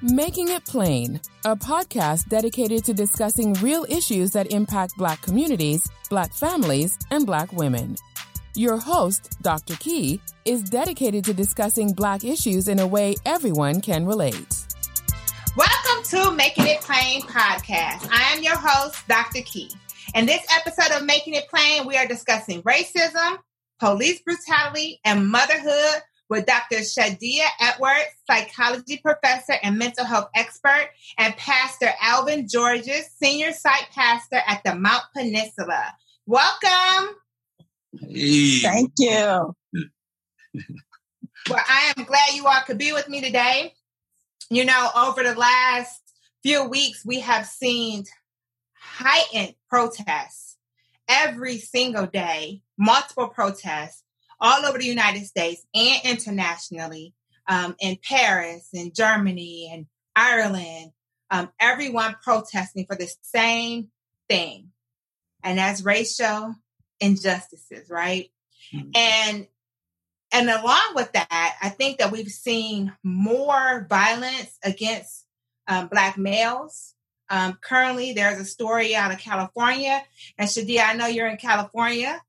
Making It Plain, a podcast dedicated to discussing real issues that impact Black communities, Black families, and Black women. Your host, Dr. Key, is dedicated to discussing Black issues in a way everyone can relate. Welcome to Making It Plain podcast. I am your host, Dr. Key. In this episode of Making It Plain, we are discussing racism, police brutality, and motherhood with Dr. Shadia Edwards, psychology professor and mental health expert, and Pastor Alvin Georges, senior site pastor at the Mount Peninsula. Welcome. Hey. Thank you. well, I am glad you all could be with me today. You know, over the last few weeks, we have seen heightened protests every single day, multiple protests all over the United States and internationally, um, in Paris, in Germany, and Ireland, um, everyone protesting for the same thing, and that's racial injustices, right? Mm-hmm. And and along with that, I think that we've seen more violence against um, Black males. Um, currently, there's a story out of California, and Shadia, I know you're in California.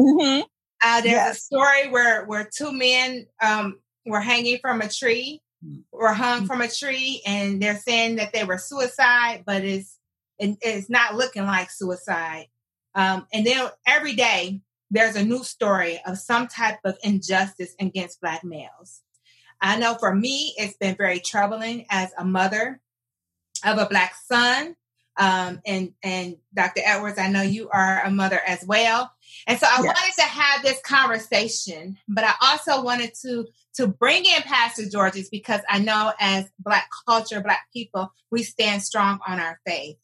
Mm-hmm. Uh, there's yes. a story where where two men um, were hanging from a tree, mm. were hung mm. from a tree, and they're saying that they were suicide, but it's it's not looking like suicide. Um, and then every day there's a new story of some type of injustice against Black males. I know for me, it's been very troubling as a mother of a Black son. Um, and and Dr. Edwards, I know you are a mother as well. And so I yes. wanted to have this conversation, but I also wanted to to bring in Pastor Georges because I know as Black culture, Black people, we stand strong on our faith.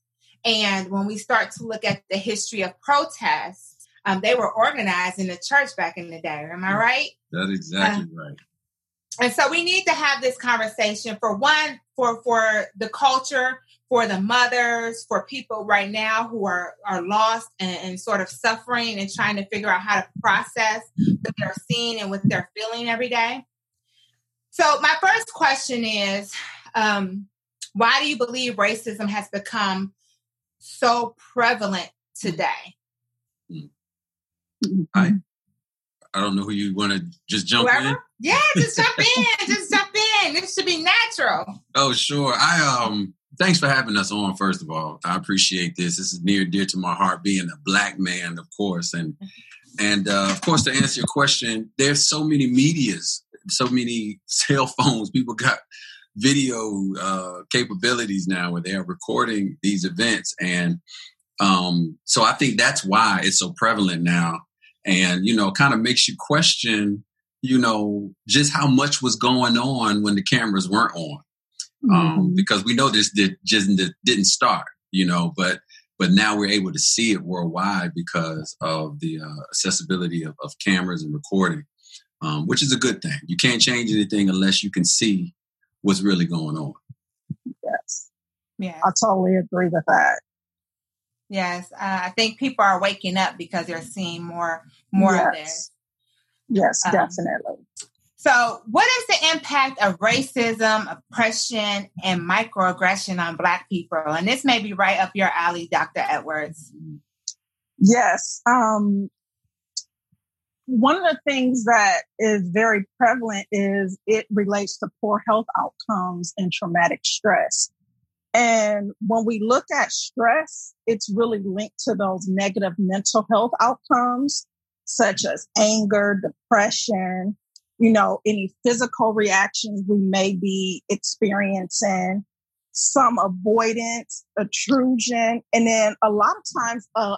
And when we start to look at the history of protests, um, they were organized in the church back in the day. Am I right? That's exactly uh, right. And so we need to have this conversation for one, for for the culture, for the mothers, for people right now who are are lost and, and, sort of suffering and trying to figure out how to process what they're seeing and what they're feeling every day. So my first question is, um, why do you believe racism has become so prevalent today? I I don't know who you want to just jump Whoever? in. Yeah, just jump in. just jump in. It should be natural. Oh, sure. I um thanks for having us on, first of all. I appreciate this. This is near dear to my heart, being a black man, of course. And and uh, of course, to answer your question, there's so many medias, so many cell phones. People got video uh, capabilities now where they are recording these events. And um, so I think that's why it's so prevalent now. And, you know, kind of makes you question, you know, just how much was going on when the cameras weren't on um, mm-hmm. because we know this did, just didn't start, you know, but but now we're able to see it worldwide because of the uh, accessibility of, of, cameras and recording, um, which is a good thing. You can't change anything unless you can see what's really going on. Yes. Yeah. I totally agree with that. Yes, uh, I think people are waking up because they're seeing more more yes. of this. Yes, um, definitely. So, what is the impact of racism, oppression, and microaggression on Black people? And this may be right up your alley, Dr. Edwards. Yes. Um, one of the things that is very prevalent is it relates to poor health outcomes and traumatic stress. And when we look at stress, it's really linked to those negative mental health outcomes, such as anger, depression, you know, any physical reactions we may be experiencing, some avoidance, intrusion, and then a lot of times uh,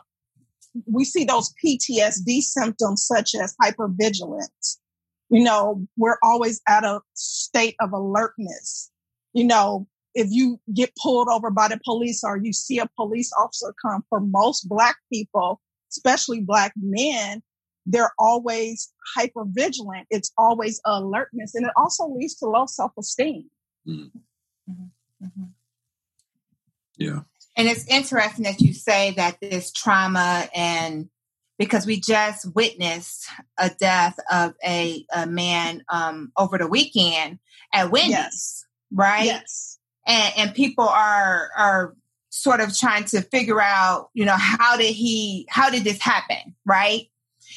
we see those PTSD symptoms such as hypervigilance. You know, we're always at a state of alertness. You know, if you get pulled over by the police or you see a police officer come, for most Black people, especially Black men, they're always hyper vigilant. It's always alertness. And it also leads to low self esteem. Mm. Mm-hmm. Mm-hmm. Yeah. And it's interesting that you say that this trauma and because we just witnessed a death of a, a man um, over the weekend at Wendy's, yes. right? Yes. and, and people are are sort of trying to figure out, you know, how did he, how did this happen, right?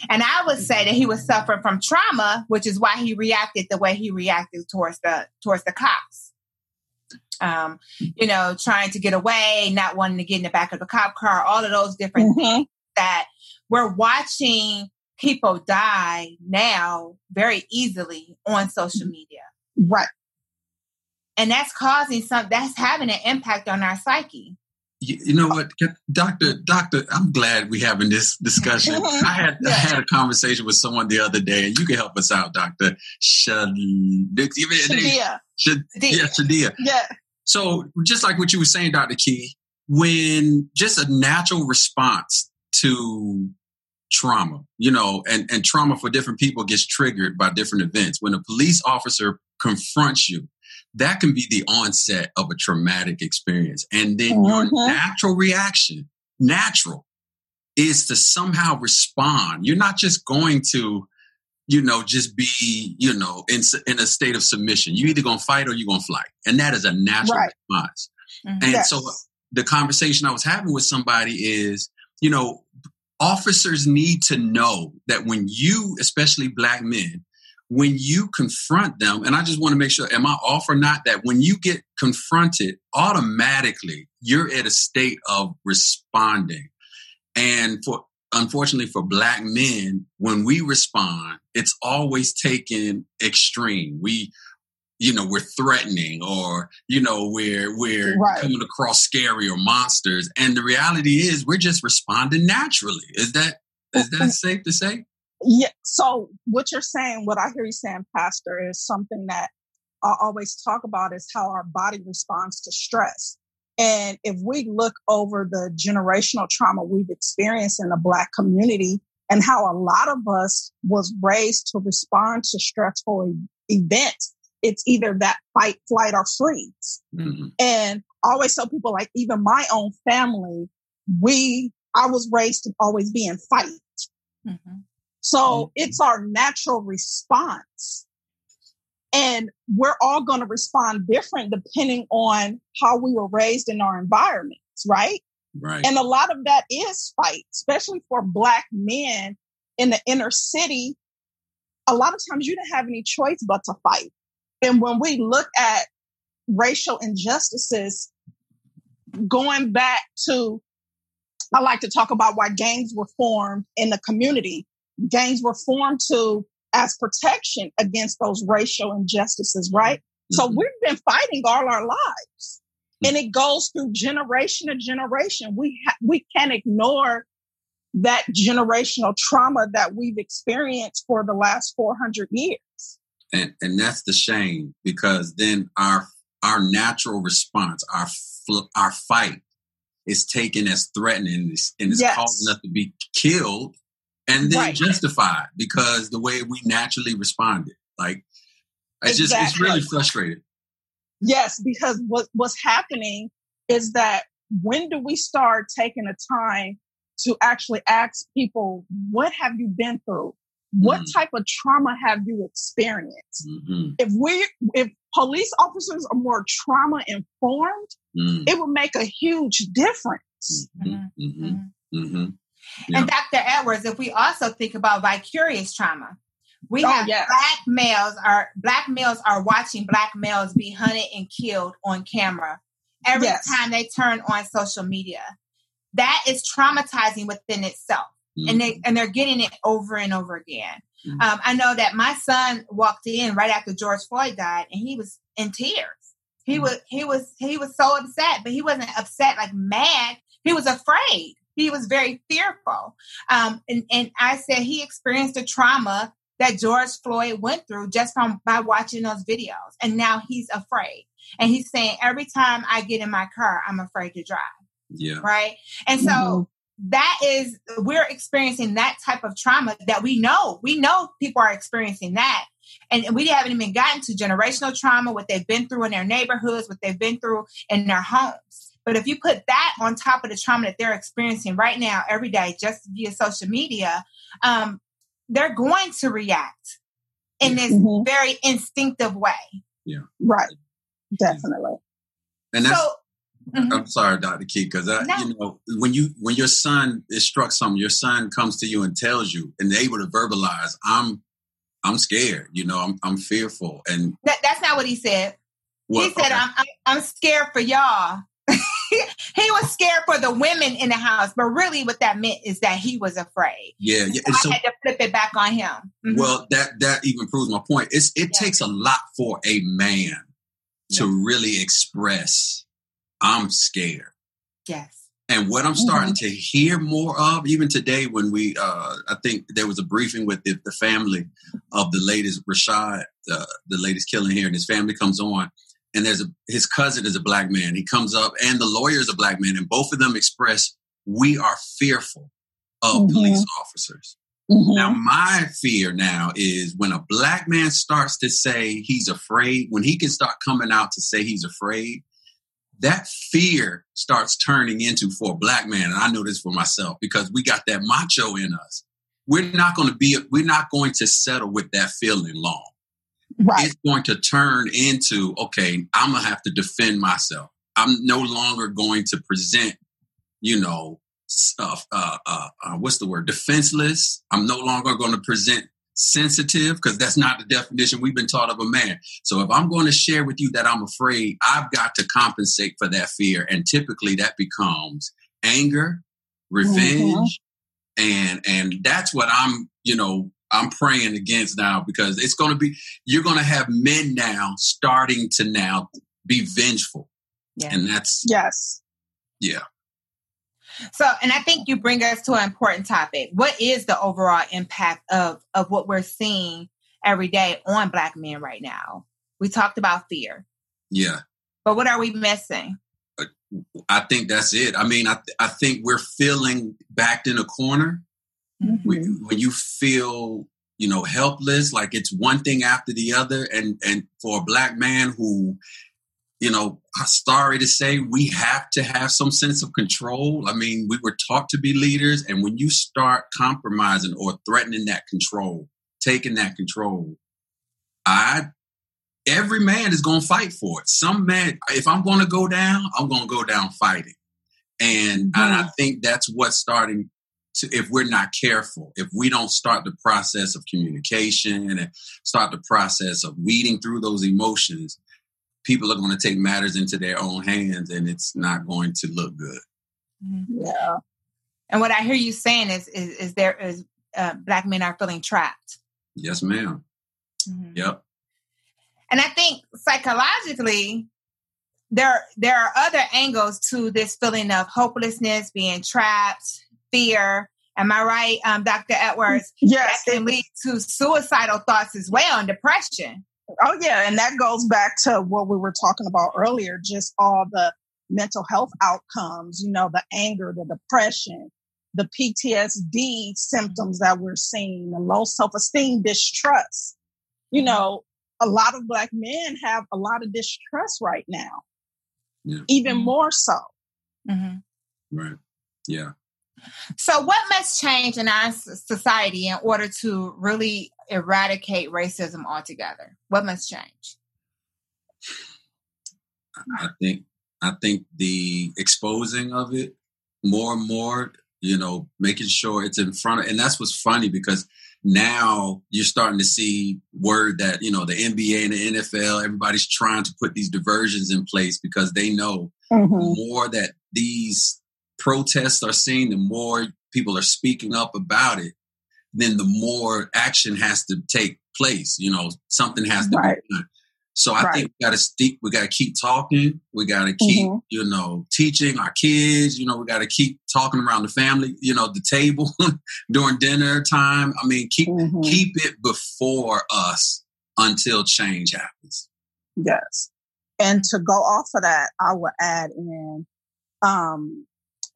And I would say that he was suffering from trauma, which is why he reacted the way he reacted towards the towards the cops. Um, you know, trying to get away, not wanting to get in the back of the cop car, all of those different mm-hmm. things that we're watching people die now very easily on social media. Right. And that's causing some that's having an impact on our psyche. You, you, know what, Doctor? Doctor, I'm glad we're having this discussion. I had yeah. I had a conversation with someone the other day, and you can help us out, Doctor Shadia. Shadia. Yeah, Shadia. Yeah. So, just like what you were saying, Doctor Key, when just a natural response to trauma, you know, and, and trauma for different people gets triggered by different events. When a police officer confronts you that can be the onset of a traumatic experience. And then mm-hmm. your natural reaction, natural, is to somehow respond. You're not just going to, you know, just be, you know, in, in a state of submission. You're either going to fight or you're going to flight. And that is a natural right. response. Mm-hmm. And yes. so the conversation I was having with somebody is, you know, officers need to know that when you, especially black men, when you confront them, and I just want to make sure, am I off or not? That when you get confronted, automatically you're at a state of responding. And for unfortunately for black men, when we respond, it's always taken extreme. We you know we're threatening or you know we're we're right. coming across scary or monsters and the reality is we're just responding naturally is that is that safe to say yeah. So what you're saying, what I hear you saying, Pastor, is something that I always talk about is how our body responds to stress. And if we look over the generational trauma we've experienced in the Black community and how a lot of us was raised to respond to stressful events, it's either that fight, flight, or freeze. Mm-hmm. And I always tell people, like even my own family, we, I was raised to always be in fight. Mm-hmm. So mm-hmm. it's our natural response. And we're all going to respond different depending on how we were raised in our environments, right? Right. And a lot of that is fight, especially for black men in the inner city. A lot of times you didn't have any choice but to fight. And when we look at racial injustices, going back to, I like to talk about why gangs were formed in the community gangs were formed to as protection against those racial injustices, right? Mm-hmm. So we've been fighting all our lives. Mm-hmm. And it goes through generation to generation. We ha- we can't ignore that generational trauma that we've experienced for the last 400 years. And and that's the shame because then our our natural response, our fl- our fight is taken as threatening and it's yes. causing us to be killed and then right. justified because the way we naturally responded. Like it's exactly. just it's really frustrating. Yes, because what what's happening is that when do we start taking the time to actually ask people, what have you been through? What mm-hmm. type of trauma have you experienced? Mm-hmm. If we if police officers are more trauma informed, mm-hmm. it would make a huge difference. Mm-hmm. Mm-hmm. Mm-hmm. mm-hmm. And Dr. Edwards, if we also think about vicarious trauma, we oh, have yes. black males are black males are watching black males be hunted and killed on camera every yes. time they turn on social media. That is traumatizing within itself. Mm-hmm. And they and they're getting it over and over again. Mm-hmm. Um, I know that my son walked in right after George Floyd died, and he was in tears. He mm-hmm. was he was he was so upset, but he wasn't upset like mad. He was afraid he was very fearful. Um, and, and I said he experienced a trauma that George Floyd went through just from by watching those videos. And now he's afraid. And he's saying, every time I get in my car, I'm afraid to drive. Yeah. Right. And so mm-hmm. that is, we're experiencing that type of trauma that we know. We know people are experiencing that. And we haven't even gotten to generational trauma, what they've been through in their neighborhoods, what they've been through in their homes. But if you put that on top of the trauma that they're experiencing right now, every day, just via social media, um, they're going to react in this mm-hmm. very instinctive way. Yeah. Right. Definitely. And that's so, mm-hmm. I'm sorry, Dr. Key, because no. you know when you when your son is struck something, your son comes to you and tells you, and they're able to verbalize, "I'm I'm scared. You know, I'm I'm fearful." And that, that's not what he said. What? He said, okay. I'm, I'm I'm scared for y'all." He was scared for the women in the house, but really, what that meant is that he was afraid. Yeah, yeah. So I had to flip it back on him. Mm-hmm. Well, that that even proves my point. It's it yeah. takes a lot for a man to really express, "I'm scared." Yes. And what I'm starting mm-hmm. to hear more of, even today, when we, uh, I think there was a briefing with the, the family of the latest Rayshard, uh, the latest killing here, and his family comes on and there's a, his cousin is a black man. He comes up, and the lawyer is a black man, and both of them express we are fearful of mm-hmm. police officers. Mm-hmm. Now, my fear now is when a black man starts to say he's afraid, when he can start coming out to say he's afraid, that fear starts turning into for a black man. And I know this for myself because we got that macho in us. We're not going to be, we're not going to settle with that feeling long right. it's going to turn into okay, I'm gonna have to defend myself. I'm no longer going to present, you know, uh, uh, uh, what's the word? Defenseless. I'm no longer going to present sensitive because that's not the definition we've been taught of a man. So if I'm going to share with you that I'm afraid, I've got to compensate for that fear, and typically that becomes anger, revenge, mm-hmm. and and that's what I'm, you know, I'm praying against now because it's going to be you're going to have men now starting to now be vengeful. Yeah. And that's Yes. Yeah. So, and I think you bring us to an important topic. What is the overall impact of of what we're seeing every day on black men right now? We talked about fear. Yeah. But what are we missing? Uh, I think that's it. I mean, I I think we're feeling backed in a corner Mm-hmm. When, when you feel you know helpless like it's one thing after the other and and for a black man who you know sorry to say we have to have some sense of control i mean we were taught to be leaders and when you start compromising or threatening that control taking that control i every man is going to fight for it some man if i'm going to go down i'm going to go down fighting and, mm-hmm. and i think that's what's starting to, if we're not careful, if we don't start the process of communication and start the process of weeding through those emotions, people are going to take matters into their own hands and it's not going to look good. Mm-hmm. Yeah. And what I hear you saying is, is, is there is uh, black men are feeling trapped. Yes, madam mm-hmm. Yep. And I think psychologically, there there are other angles to this feeling of hopelessness, being trapped, fear. Am I right, um, Dr. Edwards? Yes. That can lead to suicidal thoughts as well and depression. Oh, yeah. And that goes back to what we were talking about earlier just all the mental health outcomes, you know, the anger, the depression, the PTSD symptoms that we're seeing, the low self esteem, distrust. You know, a lot of Black men have a lot of distrust right now, yeah. even mm-hmm. more so. Mm-hmm. Right. Yeah. So, what must change in our society in order to really eradicate racism altogether? What must change? I think I think the exposing of it more and more, you know, making sure it's in front of, and that's what's funny because now you're starting to see word that you know the NBA and the NFL, everybody's trying to put these diversions in place because they know mm-hmm. more that these protests are seen, the more people are speaking up about it, then the more action has to take place. You know, something has to right. be done. So I right. think we got to stick. We got to keep talking. We got to keep, mm-hmm. you know, teaching our kids. You know, we got to keep talking around the family. You know, the table during dinner time. I mean, keep mm-hmm. keep it before us until change happens. Yes, and to go off of that, I will add in um,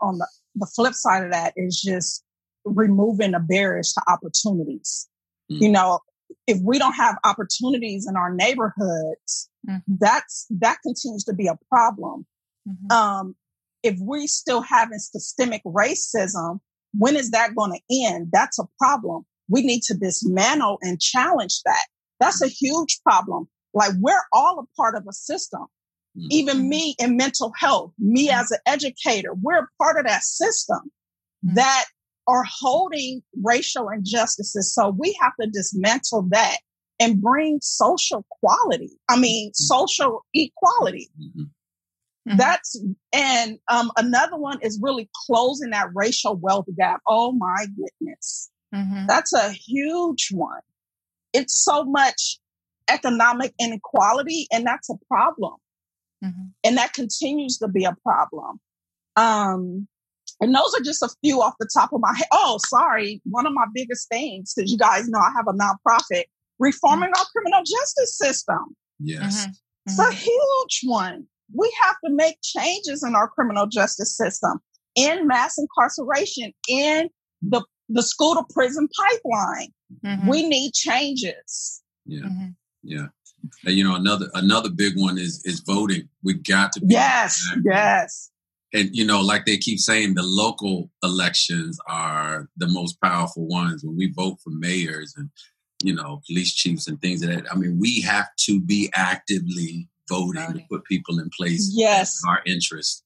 on the, the flip side of that is just removing the barriers to opportunities. Mm-hmm. You know, if we don't have opportunities in our neighborhoods, mm-hmm. that's that continues to be a problem. Mm-hmm. Um, if we still having systemic racism, when is that going to end? That's a problem. We need to dismantle and challenge that. That's a huge problem. Like we're all a part of a system. Mm-hmm. even me in mental health, me mm-hmm. as an educator, we're part of that system mm-hmm. that are holding racial injustices. So we have to dismantle that and bring social quality. I mean, social equality. Mm-hmm. That's and um, another one is really closing that racial wealth gap. Oh my goodness, mm-hmm. that's a huge one. It's so much economic inequality, and that's a problem, mm-hmm. and that continues to be a problem. Um, and those are just a few off the top of my head. Oh, sorry, one of my biggest things because you guys know I have a nonprofit reforming mm-hmm. our criminal justice system. Yes, mm-hmm. it's a huge one we have to make changes in our criminal justice system, in mass incarceration, in the, the school to prison pipeline. Mm-hmm. We need changes. Yeah. Mm-hmm. Yeah. And, you know, another another big one is is voting. We got to be Yes, yes. And you know, like they keep saying, the local elections are the most powerful ones. When we vote for mayors and you know police chiefs and things like that, I mean, we have to be actively voting, voting. to put people in place. Yes, our interest.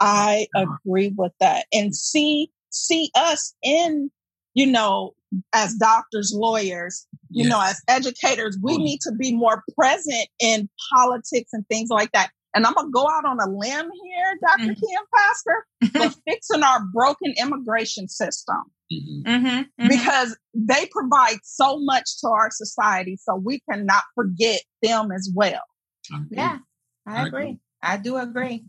I uh-huh. agree with that, and see see us in you know as doctors, lawyers, you yes. know, as educators, we need to be more present in politics and things like that. And I'm gonna go out on a limb here, doctor mm-hmm. Kim Pastor, for fixing our broken immigration system. Mm-hmm. Mm-hmm. mm-hmm. Because they provide so much to our society, so we cannot forget them as well. Yeah, I, agree. I do agree.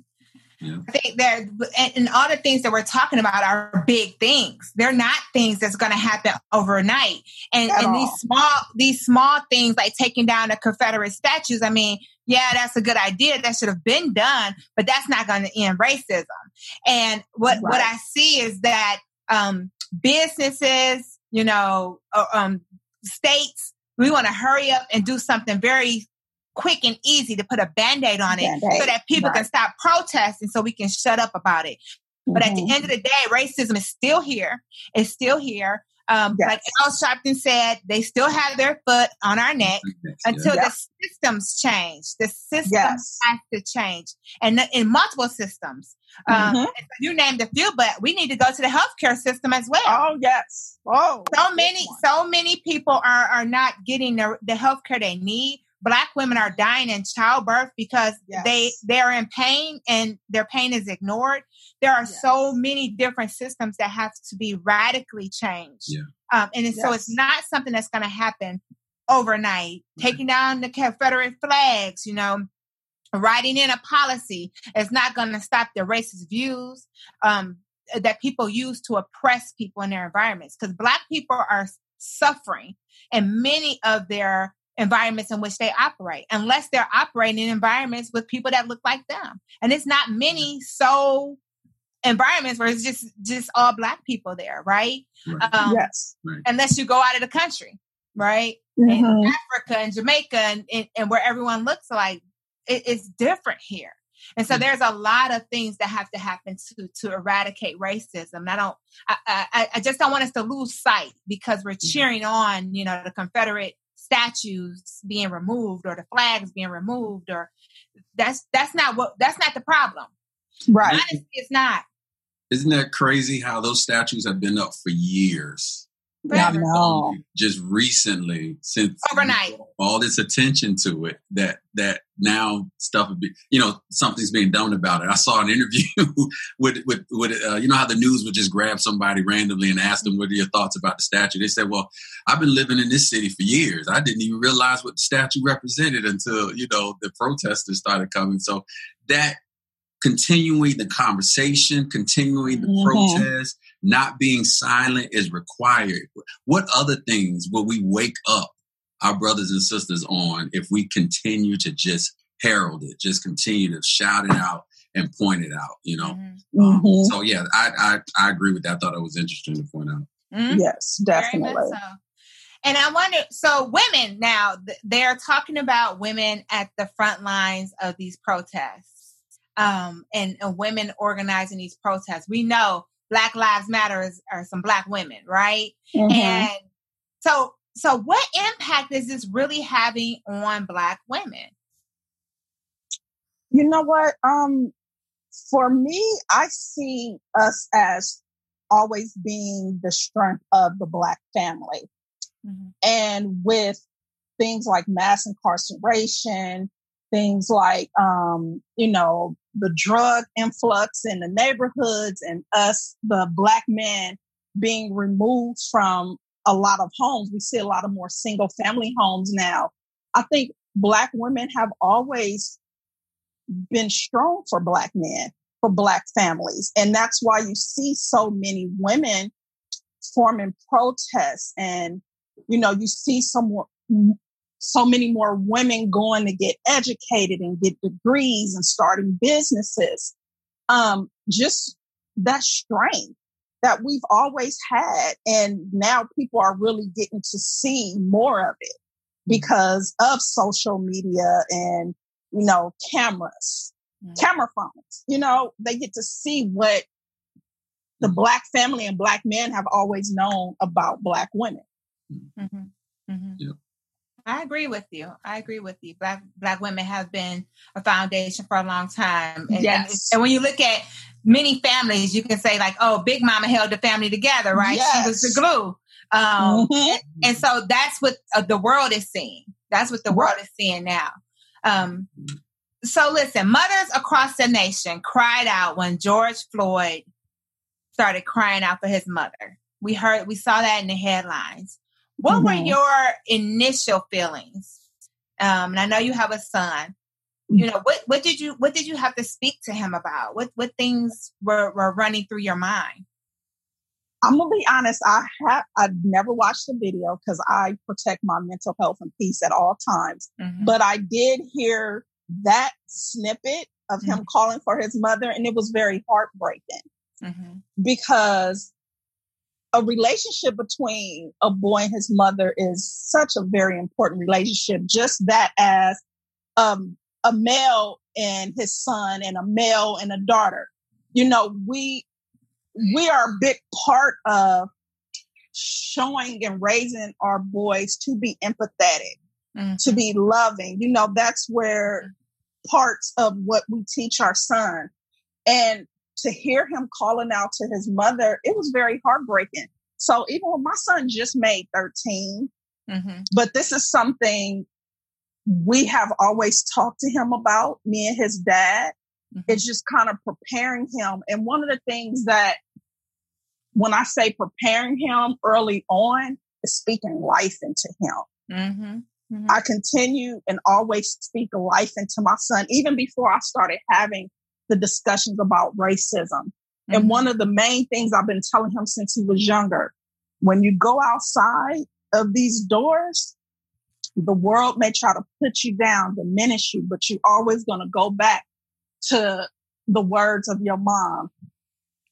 Yeah. I think that, and, and, all the things that we're talking about are big things. They're not things that's going to happen overnight. And, and these small, these small things like taking down the Confederate statues. I mean, yeah, that's a good idea. That should have been done, but that's not going to end racism. And what right. what I see is that um, businesses, you know, uh, um, states, we want to hurry up and do something very quick and easy to put a band-aid on it Band-Aid. so that people right. can stop protesting so we can shut up about it. But mm-hmm. at the mm-hmm. end of the day, racism is still here. It's still here. Um, yes. Like Al Sharpton said, they still have their foot on our neck until the systems change. The systems yes. have to change, and in multiple systems. Um, mm-hmm. you named a few, but we need to go to the healthcare system as well. Oh yes. Oh, so many, so many people are are not getting the the healthcare they need black women are dying in childbirth because yes. they they're in pain and their pain is ignored there are yes. so many different systems that have to be radically changed yeah. um, and yes. so it's not something that's going to happen overnight taking down the confederate flags you know writing in a policy is not going to stop the racist views um, that people use to oppress people in their environments because black people are suffering and many of their environments in which they operate, unless they're operating in environments with people that look like them. And it's not many so environments where it's just just all black people there, right? right. Um, yes. Right. Unless you go out of the country, right? Mm-hmm. In Africa and Jamaica and, and, and where everyone looks like it, it's different here. And so mm-hmm. there's a lot of things that have to happen to to eradicate racism. I don't, I, I, I just don't want us to lose sight because we're mm-hmm. cheering on, you know, the Confederate statues being removed or the flags being removed or that's that's not what that's not the problem. Right. Honestly, it's not. Isn't that crazy how those statues have been up for years? Yeah, no. Just recently, since overnight, all this attention to it, that that now stuff would be, you know, something's being done about it. I saw an interview with with with uh, you know how the news would just grab somebody randomly and ask them what are your thoughts about the statue. They said, "Well, I've been living in this city for years. I didn't even realize what the statue represented until you know the protesters started coming." So that continuing the conversation, continuing the mm-hmm. protest, not being silent is required. What other things will we wake up our brothers and sisters on if we continue to just herald it, just continue to shout it out and point it out, you know? Mm-hmm. Um, mm-hmm. so yeah, I, I, I agree with that. I thought it was interesting to point out. Mm-hmm. Yes, definitely. So. And I wonder, so women now, they're talking about women at the front lines of these protests um, and, and women organizing these protests. We know Black Lives Matter is, are some black women, right? Mm-hmm. And so, so what impact is this really having on black women? You know what? Um, for me, I see us as always being the strength of the Black family. Mm-hmm. And with things like mass incarceration, things like, um, you know, the drug influx in the neighborhoods and us, the Black men, being removed from a lot of homes. We see a lot of more single family homes now. I think Black women have always been strong for Black men, for Black families. And that's why you see so many women forming protests and, you know, you see some so many more women going to get educated and get degrees and starting businesses. Um, just that strength that we've always had. And now people are really getting to see more of it because of social media and, you know, cameras, mm-hmm. camera phones. You know, they get to see what the mm-hmm. black family and black men have always known about black women. Mm-hmm. mm-hmm. Yep. I agree with you. I agree with you. Black black women have been a foundation for a long time. And, yes. And when you look at many families, you can say like, "Oh, Big Mama held the family together, right? Yes. She was the glue." Um, mm-hmm. and, and, so that's what uh, the world is seeing. That's what the world is seeing now. Um, so listen, mothers across the nation cried out when George Floyd started crying out for his mother. We heard, we saw that in the headlines. What mm-hmm. were your initial feelings? Um, and I know you have a son. You know what? What did you What did you have to speak to him about? What What things were were running through your mind? I'm gonna be honest. I have I've never watched the video because I protect my mental health and peace at all times. Mm-hmm. But I did hear that snippet of mm-hmm. him calling for his mother, and it was very heartbreaking mm-hmm. because a relationship between a boy and his mother is such a very important relationship. Just that as um, a male and his son, and a male and a daughter. You know, we we are a big part of showing and raising our boys to be empathetic, mm-hmm. to be loving. You know, that's where parts of what we teach our son. And to hear him calling out to his mother, it was very heartbreaking. So even when my son just made 13, mm-hmm. but this is something we have always talked to him about, me and his dad. Mm-hmm. It's just kind of preparing him. And one of the things that when I say preparing him early on is speaking life into him. Mm-hmm. Mm-hmm. I continue and always speak life into my son, even before I started having the discussions about racism. Mm-hmm. And one of the main things I've been telling him since he was younger, when you go outside of these doors, the world may try to put you down, diminish you, but you're always going to go back to the words of your mom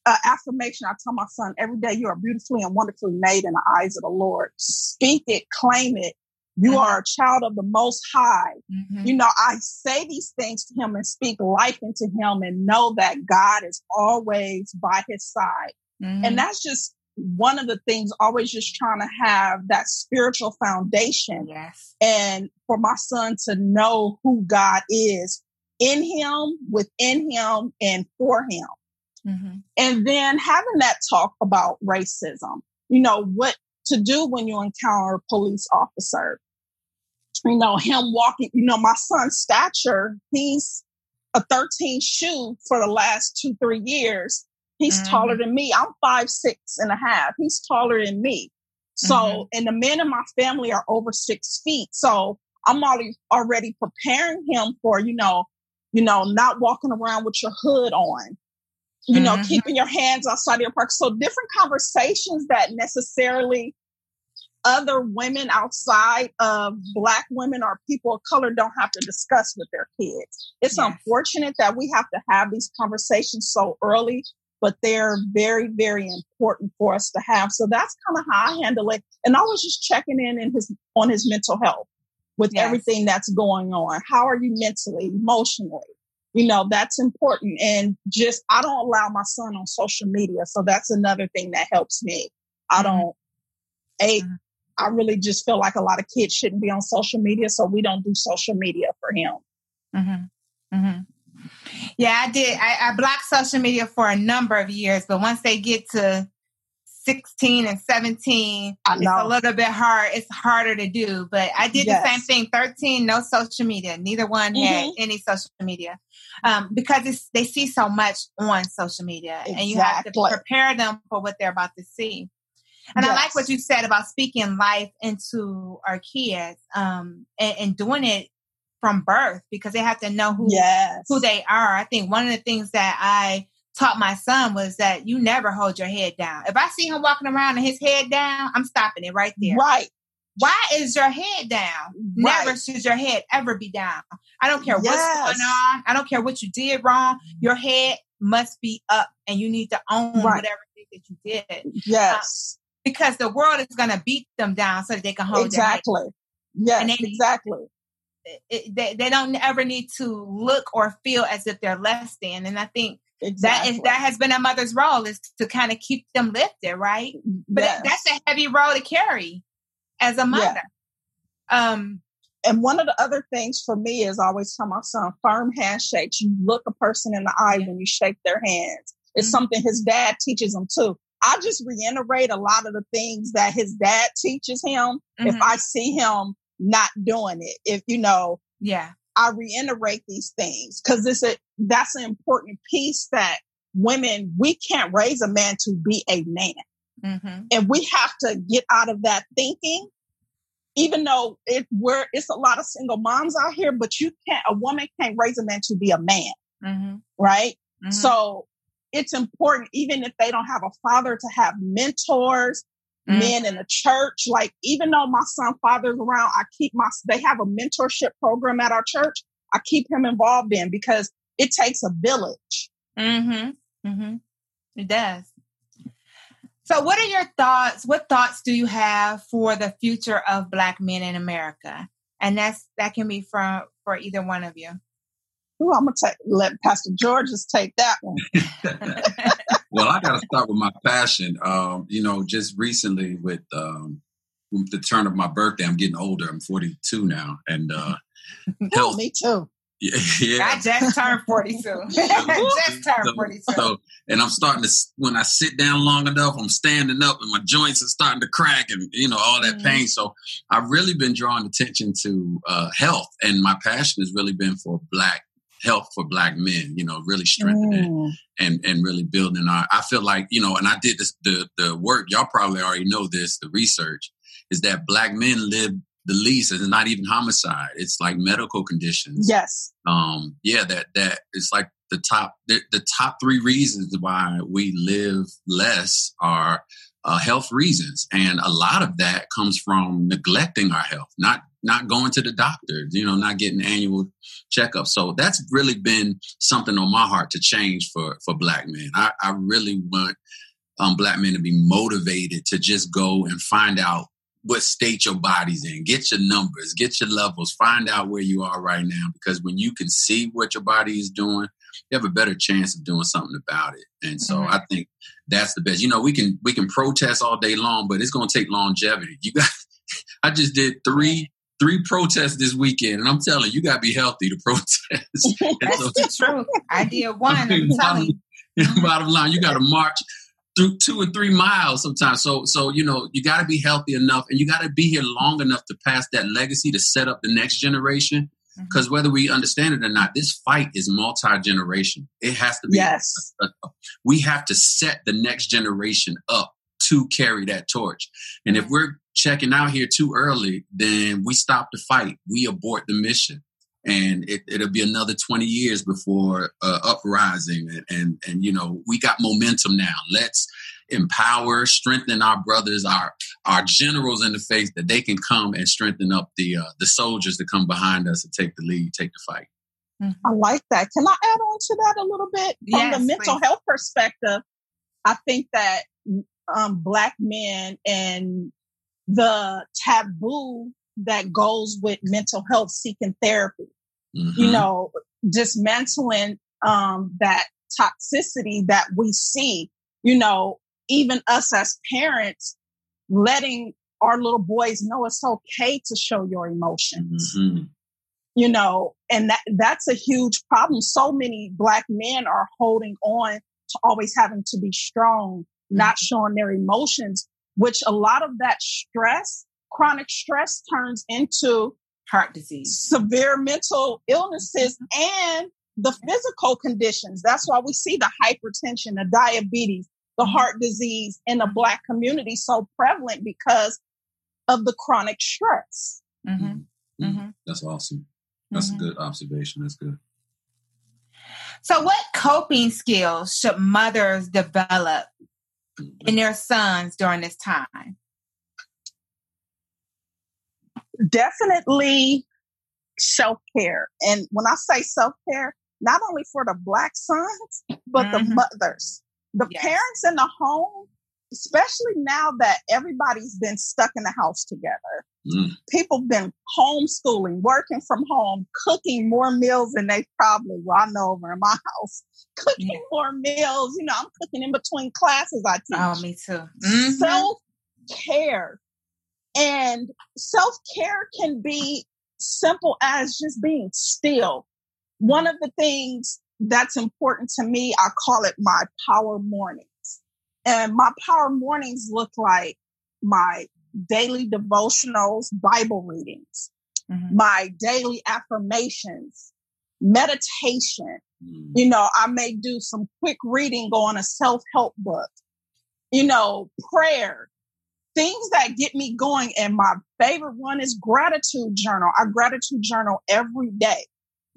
uh, affirmation I tell my son every day, you are beautifully and wonderfully made in the eyes of the Lord. Speak it, claim it. You mm-hmm. are a child of the most high. Mm-hmm. You know, I say these things to him and speak life into him and know that God is always by his side. Mm-hmm. And that's just one of the things, always just trying to have that spiritual foundation. Yes. And for my son to know who God is in him, within him, and for him. Mm-hmm. And then having that talk about racism, you know, what to do when you encounter a police officer. You know, him walking, you know, my son's stature, he's a 13 shoe for the last two, three years. He's mm-hmm. taller than me. I'm five, six and a half. He's taller than me. So, mm-hmm. and the men in my family are over six feet. So I'm already, already preparing him for, you know, you know, not walking around with your hood on, you know, mm-hmm. keeping your hands outside of your park. So different conversations that necessarily other women outside of black women or people of color don't have to discuss with their kids. It's yes. unfortunate that we have to have these conversations so early, but they're very, very important for us to have. So that's kind of how I handle it. And I was just checking in, in his on his mental health with yes. everything that's going on. How are you mentally, emotionally? you know, that's important. And just, I don't allow my son on social media. So that's another thing that helps me. I mm-hmm. don't, a, mm-hmm. I really just feel like a lot of kids shouldn't be on social media. So we don't do social media for him. Mm-hmm. Mm-hmm. Yeah, I did. I, I blocked social media for a number of years, but once they get to 16 and 17, it's a little bit hard. It's harder to do, but I did yes. the same thing. 13, no social media. Neither one mm-hmm. had any social media um, because they see so much on social media exactly. and you have to prepare them for what they're about to see. And yes. I like what you said about speaking life into our kids um, and, and doing it from birth because they have to know who yes. who they are. I think one of the things that I taught my son was that you never hold your head down. If I see him walking around and his head down, I'm stopping it right there. Right. Why is your head down? Right. Never should your head ever be down. I don't care yes. what's going on. I don't care what you did wrong. Your head must be up and you need to own right. whatever that you did. Uh, yes. Because the world is going to beat them down so that they can hold exactly. Yes, they, exactly it, they, they don't ever need to look or feel as if they're less than. And I think exactly. that is that has been a mother's role is to kind of keep them lifted, right? But yes. that's a heavy role to carry as a mother. Yeah. Um, and one of the other things for me is I always tell my son, firm handshakes. You look a person in the eye when you shake their hands. It's mm-hmm. something his dad teaches him too. I just reiterate a lot of the things that his dad teaches him. Mm-hmm. If I see him not doing it. If you know, yeah, I reiterate these things because it's a that's an important piece that women we can't raise a man to be a man, mm-hmm. and we have to get out of that thinking. Even though it we're it's a lot of single moms out here, but you can't a woman can't raise a man to be a man, mm-hmm. right? Mm-hmm. So it's important, even if they don't have a father, to have mentors mm. men in the church. Like, even though my son father's around, I keep my, they have a mentorship program at our church. I keep him involved in because it takes a village. Mm-hmm. Mm-hmm. It does. So, what are your thoughts? What thoughts do you have for the future of Black men in America? And that's that can be from for either one of you. Ooh, I'm gonna take, let Pastor George just take that one. well, I got to start with my passion. Um, you know, just recently with, um, with the turn of my birthday, I'm getting older. I'm 42 now, and uh, health, me too. Yeah, yeah. I just turned 42. just turned 42. So, and I'm starting to, when I sit down long enough, I'm standing up and my joints are starting to crack and, you know, all that mm-hmm. pain. So I've really been drawing attention to uh, health. And my passion has really been for Black health for black men, you know, really strengthening mm. and, and really building our, I feel like, you know, and I did this, the, the work, y'all probably already know this, the research is that black men live the least it's not even homicide. It's like medical conditions. Yes. Um, yeah, that, that it's like the top, the, the top three reasons why we live less are uh, health reasons, and a lot of that comes from neglecting our health, not not going to the doctor, you know, not getting annual checkups. So that's really been something on my heart to change for for black men. I, I really want um, black men to be motivated to just go and find out what state your body's in. Get your numbers, get your levels, find out where you are right now. Because when you can see what your body is doing, you have a better chance of doing something about it. And so mm-hmm. I think that's the best. You know, we can we can protest all day long, but it's going to take longevity. You got. I just did three three protests this weekend, and I'm telling you, you got to be healthy to protest. That's so, true. Idea one. I mean, bottom, bottom line, you got to march through two or three miles sometimes. So, so you know, you got to be healthy enough, and you got to be here long enough to pass that legacy to set up the next generation. Because mm-hmm. whether we understand it or not, this fight is multi generation. It has to be. Yes. A, a, we have to set the next generation up to carry that torch. And if we're checking out here too early, then we stop the fight. We abort the mission. And it, will be another 20 years before uh, uprising. And, and, and, you know, we got momentum now. Let's empower, strengthen our brothers, our, our generals in the faith that they can come and strengthen up the, uh, the soldiers to come behind us and take the lead, take the fight. I like that. Can I add on to that a little bit? From yes, the mental please. health perspective, I think that um, Black men and the taboo that goes with mental health seeking therapy. Mm-hmm. You know, dismantling um, that toxicity that we see, you know, even us as parents, letting our little boys know it's okay to show your emotions. Mm-hmm. You know, and that that's a huge problem. So many black men are holding on to always having to be strong, not mm-hmm. showing their emotions, which a lot of that stress, chronic stress turns into heart disease, severe mental illnesses, mm-hmm. and the physical conditions. That's why we see the hypertension, the diabetes, the mm-hmm. heart disease in the black community so prevalent because of the chronic stress. Mm-hmm. Mm-hmm. mm-hmm. That's awesome. That's a good observation. That's good. So, what coping skills should mothers develop in their sons during this time? Definitely self care. And when I say self care, not only for the Black sons, but mm-hmm. the mothers. The yes. parents in the home, especially now that everybody's been stuck in the house together. Mm. People have been homeschooling, working from home, cooking more meals than they probably, well, I know over in my house, cooking yeah. more meals. You know, I'm cooking in between classes I teach. Oh, me too. Mm-hmm. Self care. And self care can be simple as just being still. One of the things that's important to me, I call it my power mornings. And my power mornings look like my daily devotionals, Bible readings, mm-hmm. my daily affirmations, meditation. Mm-hmm. You know, I may do some quick reading go on a self help book, you know, prayer, things that get me going. And my favorite one is gratitude journal. I gratitude journal every day.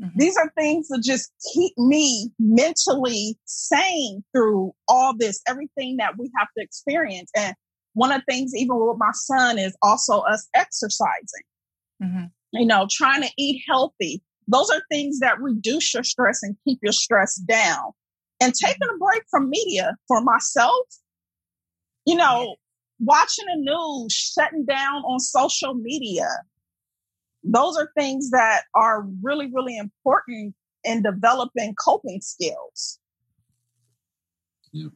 Mm-hmm. These are things that just keep me mentally sane through all this, everything that we have to experience. And one of the things, even with my son, is also us exercising. Mm-hmm. You know, trying to eat healthy. Those are things that reduce your stress and keep your stress down. And taking a break from media for myself, you know, watching the news, shutting down on social media. Those are things that are really, really important in developing coping skills. Yeah,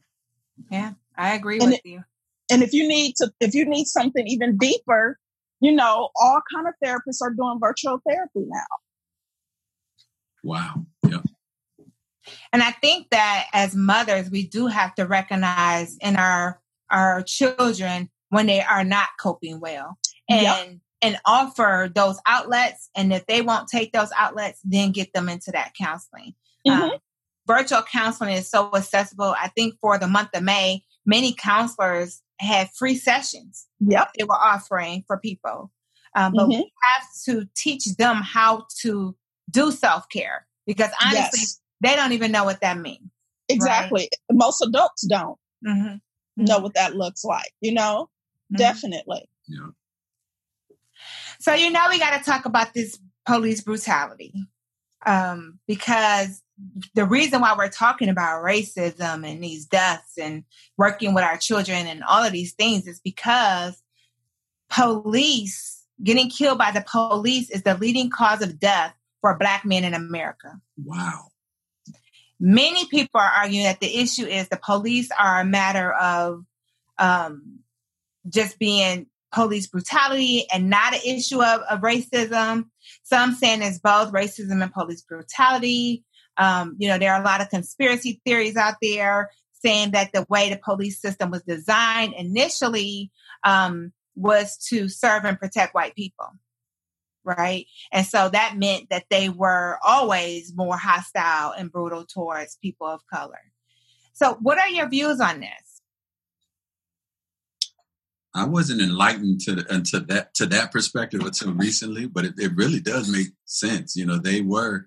yeah I agree and with it, you. And if you need to, if you need something even deeper, you know, all kind of therapists are doing virtual therapy now. Wow. Yeah. And I think that as mothers, we do have to recognize in our our children when they are not coping well, and yep. And offer those outlets. And if they won't take those outlets, then get them into that counseling. Mm-hmm. Um, virtual counseling is so accessible. I think for the month of May, many counselors had free sessions yep. they were offering for people. Um, but mm-hmm. we have to teach them how to do self care because honestly, yes. they don't even know what that means. Exactly. Right? Most adults don't mm-hmm. know what that looks like, you know? Mm-hmm. Definitely. Yeah. So, you know, we got to talk about this police brutality um, because the reason why we're talking about racism and these deaths and working with our children and all of these things is because police getting killed by the police is the leading cause of death for black men in America. Wow. Many people are arguing that the issue is the police are a matter of um, just being police brutality and not an issue of, of racism. Some saying it's both racism and police brutality. Um, you know, there are a lot of conspiracy theories out there saying that the way the police system was designed initially um, was to serve and protect white people. Right. And so that meant that they were always more hostile and brutal towards people of color. So, what are your views on this? I wasn't enlightened to that to that perspective until recently, but it, it really does make sense. You know, they were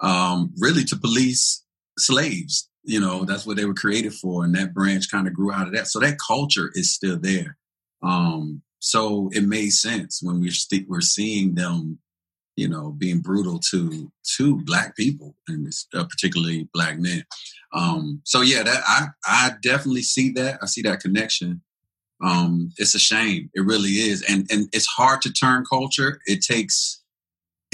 um, really to police slaves. You know, that's what they were created for, and that branch kind of grew out of that. So that culture is still there. Um, so it made sense when we st- we're seeing them, you know, being brutal to to black people and uh, particularly black men. Um, so yeah, that I I definitely see that. I see that connection. Um, it's a shame. It really is, and and it's hard to turn culture. It takes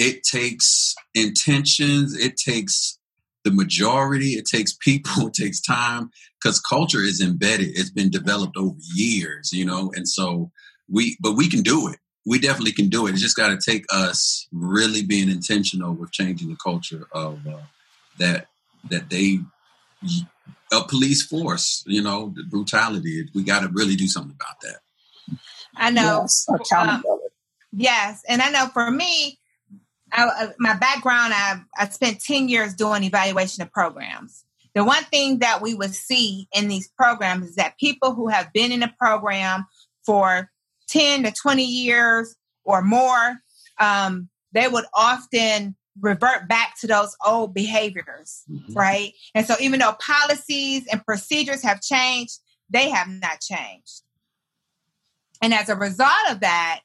it takes intentions, it takes the majority, it takes people, it takes time because culture is embedded. It's been developed over years, you know, and so we, but we can do it. we definitely can do it. It's just got to take us really being intentional with changing the culture of uh, that that they a police force. You know, the brutality. We got to really do something about that. I know Yes, accountability. Yes, and I know for me, I, uh, my background, I, I spent 10 years doing evaluation of programs. The one thing that we would see in these programs is that people who have been in a program for 10 to 20 years or more, um, they would often revert back to those old behaviors, Mhm. right? And so even though policies and procedures have changed, they have not changed. And as a result of that,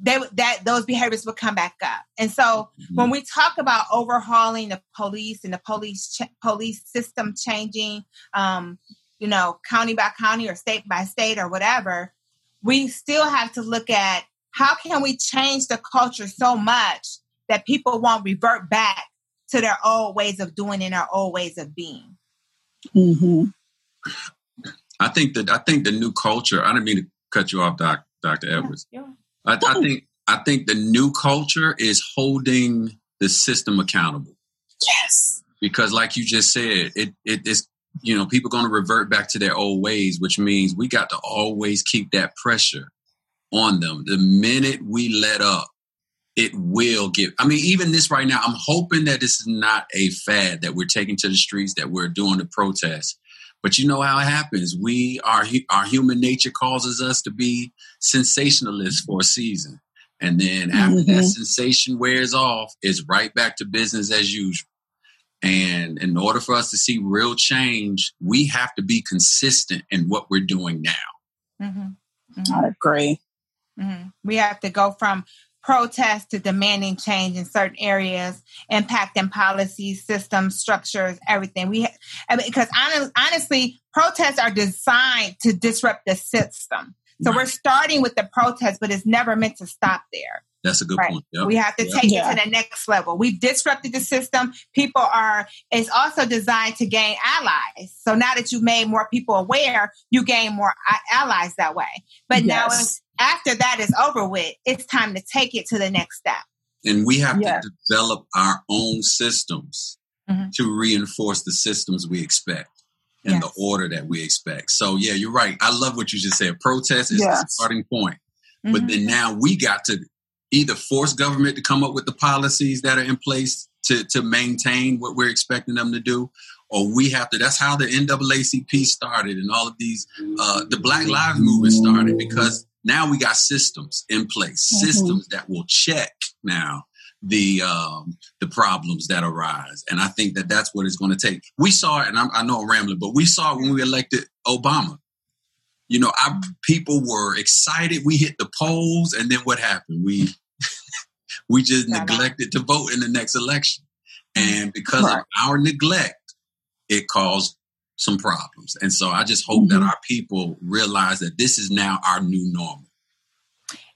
they would- that those behaviors would come back up. And so when we talk about overhauling the police and the police ch- police system changing, um, you know, county by county or state by state or whatever, we still have to look at how can we change the culture so much that people won't revert back to their old ways of doing and their old ways of being. hmm I think that I think the new culture. I didn't mean to cut you off, Doc, Doctor Edwards. Yeah. I, I think I think the new culture is holding the system accountable Yes. because, like you just said, it it is you know people going to revert back to their old ways, which means we got to always keep that pressure on them. The minute we let up, it will get. I mean, even this right now, I'm hoping that this is not a fad that we're taking to the streets, that we're doing the protests. But you know how it happens. We our hu- our human nature causes us to be sensationalists for a season, and then after that Mhm. sensation wears off, it's right back to business as usual. And in order for us to see real change, we have to be consistent in what we're doing now. Mm-hmm. I agree. hmm We have to go from protest to demanding change in certain areas, impacting policies, systems, structures, everything. We ha- I mean, because hon- honestly, protests are designed to disrupt the system. So we're starting with the protest, but it's never meant to stop there. That's a good Right. point. Yep. We have to Yep. take Yeah. it to the next level. We've disrupted the system. People are, it's also designed to gain allies. So now that you've made more people aware, you gain more allies that way. But now it's- after that is over with, it's time to take it to the next step. and we have Yeah. to develop our own systems Mhm. to reinforce the systems we expect and the order that we expect. So yeah, you're right. I love what you just said. Protest is the starting point. But Mhm. then now we got to either force government to come up with the policies that are in place to, to maintain what we're expecting them to do, or we have to. That's how the NAACP started and all of these, uh, the Black Lives Movement started because now we got systems in place, Mhm. systems that will check now the um, the problems that arise. And I think that that's what it's going to take. We saw it, and I'm, I know I'm rambling, but we saw it when we elected Obama. You know, our people were excited. We hit the polls, and then what happened? We we just Got neglected to vote in the next election, and because Right. of our neglect, it caused some problems. And so I just hope that Mhm. our people realize that this is now our new normal.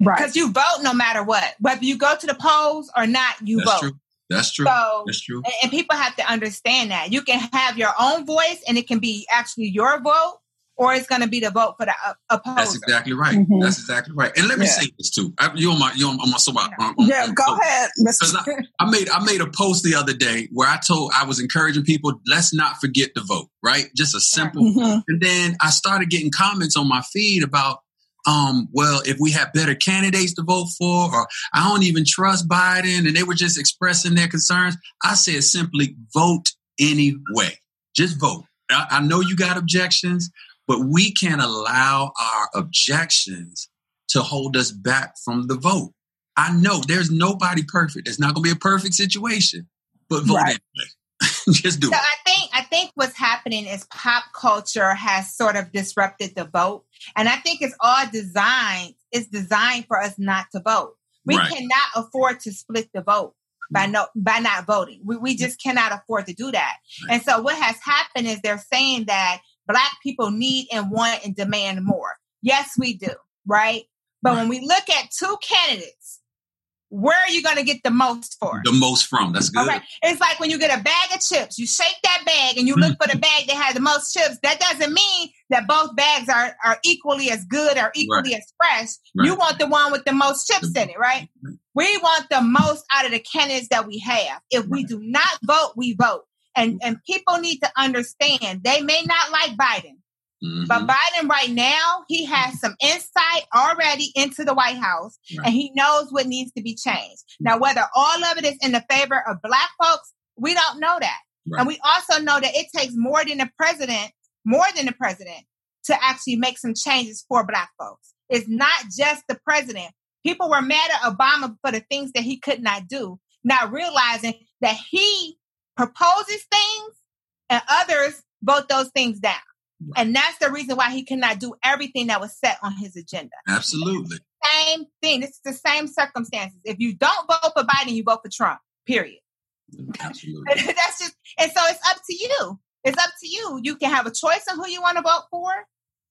Right. Because you vote no matter what. Whether you go to the polls or not, you That's vote. true. That's true. So That's true. and, and people have to understand that. You can have your own voice and it can be actually your vote, or it's going to be the vote for the uh, opposer. That's exactly right. Mhm. That's exactly right. And let me Yeah. say this too. I, you on my you on, on my so on, on- yeah, on- go so- ahead, Mr. I, I made I made a post the other day where I told I was encouraging people let's not forget to vote. Right, just a simple. Mhm. And then I started getting comments on my feed about, um, well, if we have better candidates to vote for, or I don't even trust Biden, and they were just expressing their concerns. I said simply vote anyway. Just vote. I, I know you got objections, but we can't allow our objections to hold us back from the vote. I know there's nobody perfect. It's not going to be a perfect situation, but vote Right. anyway. just do So it. I think I think what's happening is pop culture has sort of disrupted the vote, and I think it's all designed. It's designed for us not to vote. We Right. cannot afford to split the vote by mm. no by not voting. We we mm. just cannot afford to do that. Right. And so what has happened is they're saying that black people need and want and demand more. Yes, we do, right? But when we look at two candidates, where are you going to get the most for? The most from. That's good. It's like when you get a bag of chips, you shake that bag and you look mm. for the bag that has the most chips. That doesn't mean that both bags are, are equally as good or equally right. as fresh. Right. You want the one with the most chips in it, right? Mm-hmm. We want the most out of the candidates that we have. If we do not vote, we vote. And and people need to understand they may not like Biden. Mm-hmm. But Biden right now, he has some insight already into the White House right. and he knows what needs to be changed. Now, whether all of it is in the favor of black folks, we don't know that. Right. And we also know that it takes more than the president, more than the president to actually make some changes for black folks. It's not just the president. People were mad at Obama for the things that he could not do, not realizing that he proposes things and others vote those things down. And that's the reason why he cannot do everything that was set on his agenda. Absolutely. Same thing. This is the same circumstances. If you don't vote for Biden, you vote for Trump. Period. Mm, absolutely. that's just and so it's up to you. It's up to you. You can have a choice on who you want to vote for,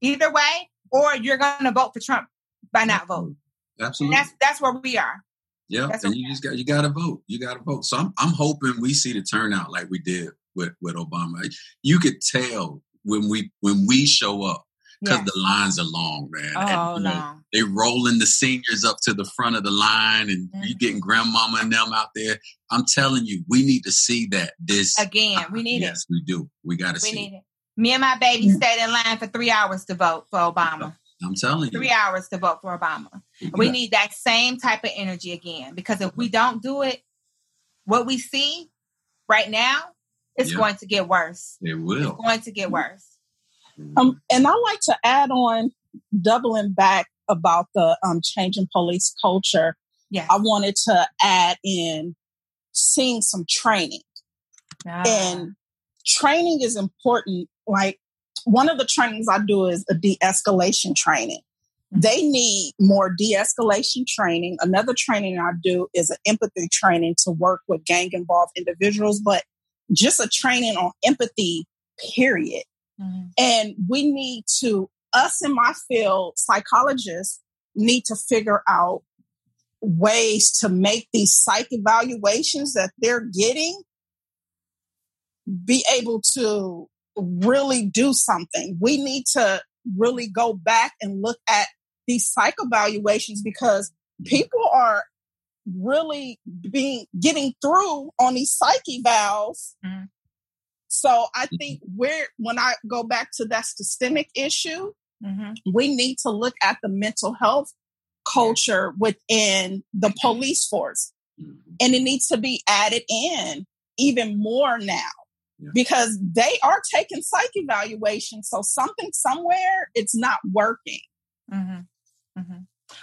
either way, or you're gonna vote for Trump by not voting. Absolutely. And that's that's where we are. Yeah, and you just got you got to vote. You got to vote. So I'm I'm hoping we see the turnout like we did with with Obama. You could tell when we when we show up because the lines are long, man. Oh, and, you know, long. They rolling the seniors up to the front of the line, and mm-hmm. you getting grandmama and them out there. I'm telling you, we need to see that this again. We need yes, it. Yes, we do. We got to see. Need it. Me and my baby stayed in line for three hours to vote for Obama. I'm telling you, three hours to vote for Obama. Yeah. We need that same type of energy again because if we don't do it, what we see right now, it's yeah. going to get worse. It will. It's going to get worse. Um, and I like to add on, doubling back about the um, changing police culture. Yeah, I wanted to add in seeing some training, ah. and training is important. Like one of the trainings I do is a de-escalation training. They need more de-escalation training. Another training I do is an empathy training to work with gang involved individuals, but just a training on empathy, period. Mm-hmm. And we need to, us in my field, psychologists need to figure out ways to make these psych evaluations that they're getting be able to really do something. We need to really go back and look at these psych evaluations because people are really being getting through on these psych evals mm-hmm. So I think where when I go back to that systemic issue, mm-hmm. we need to look at the mental health culture within the police force. Mm-hmm. And it needs to be added in even more now yeah. because they are taking psych evaluation. So something somewhere it's not working. Mm-hmm. Mm-hmm.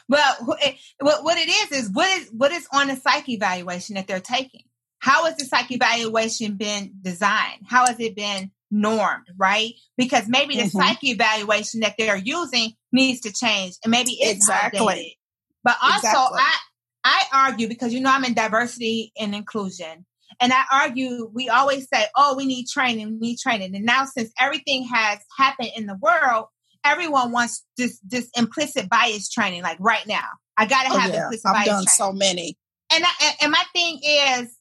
Well, what it is is what is what is on the psych evaluation that they're taking how has the psych evaluation been designed? How has it been normed, right? Because maybe the mm-hmm. psych evaluation that they're using needs to change and maybe it's exactly. outdated. But also exactly. I I argue because you know I'm in diversity and inclusion. And I argue we always say, oh, we need training, we need training. And now since everything has happened in the world, everyone wants this this implicit bias training, like right now. I gotta oh, have oh, yeah. implicit I've bias. I've done training. so many. And I, and my thing is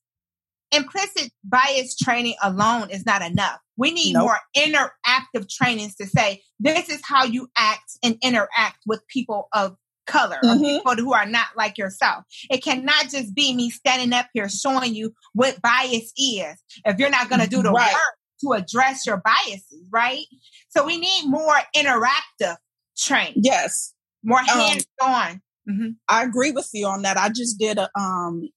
implicit bias training alone is not enough. We need nope. more interactive trainings to say, this is how you act and interact with people of color mm-hmm. or people who are not like yourself. It cannot just be me standing up here showing you what bias is if you're not going to do the right. work to address your biases, right? So we need more interactive training. Yes. More hands on. Um, mm-hmm. I agree with you on that. I just did a um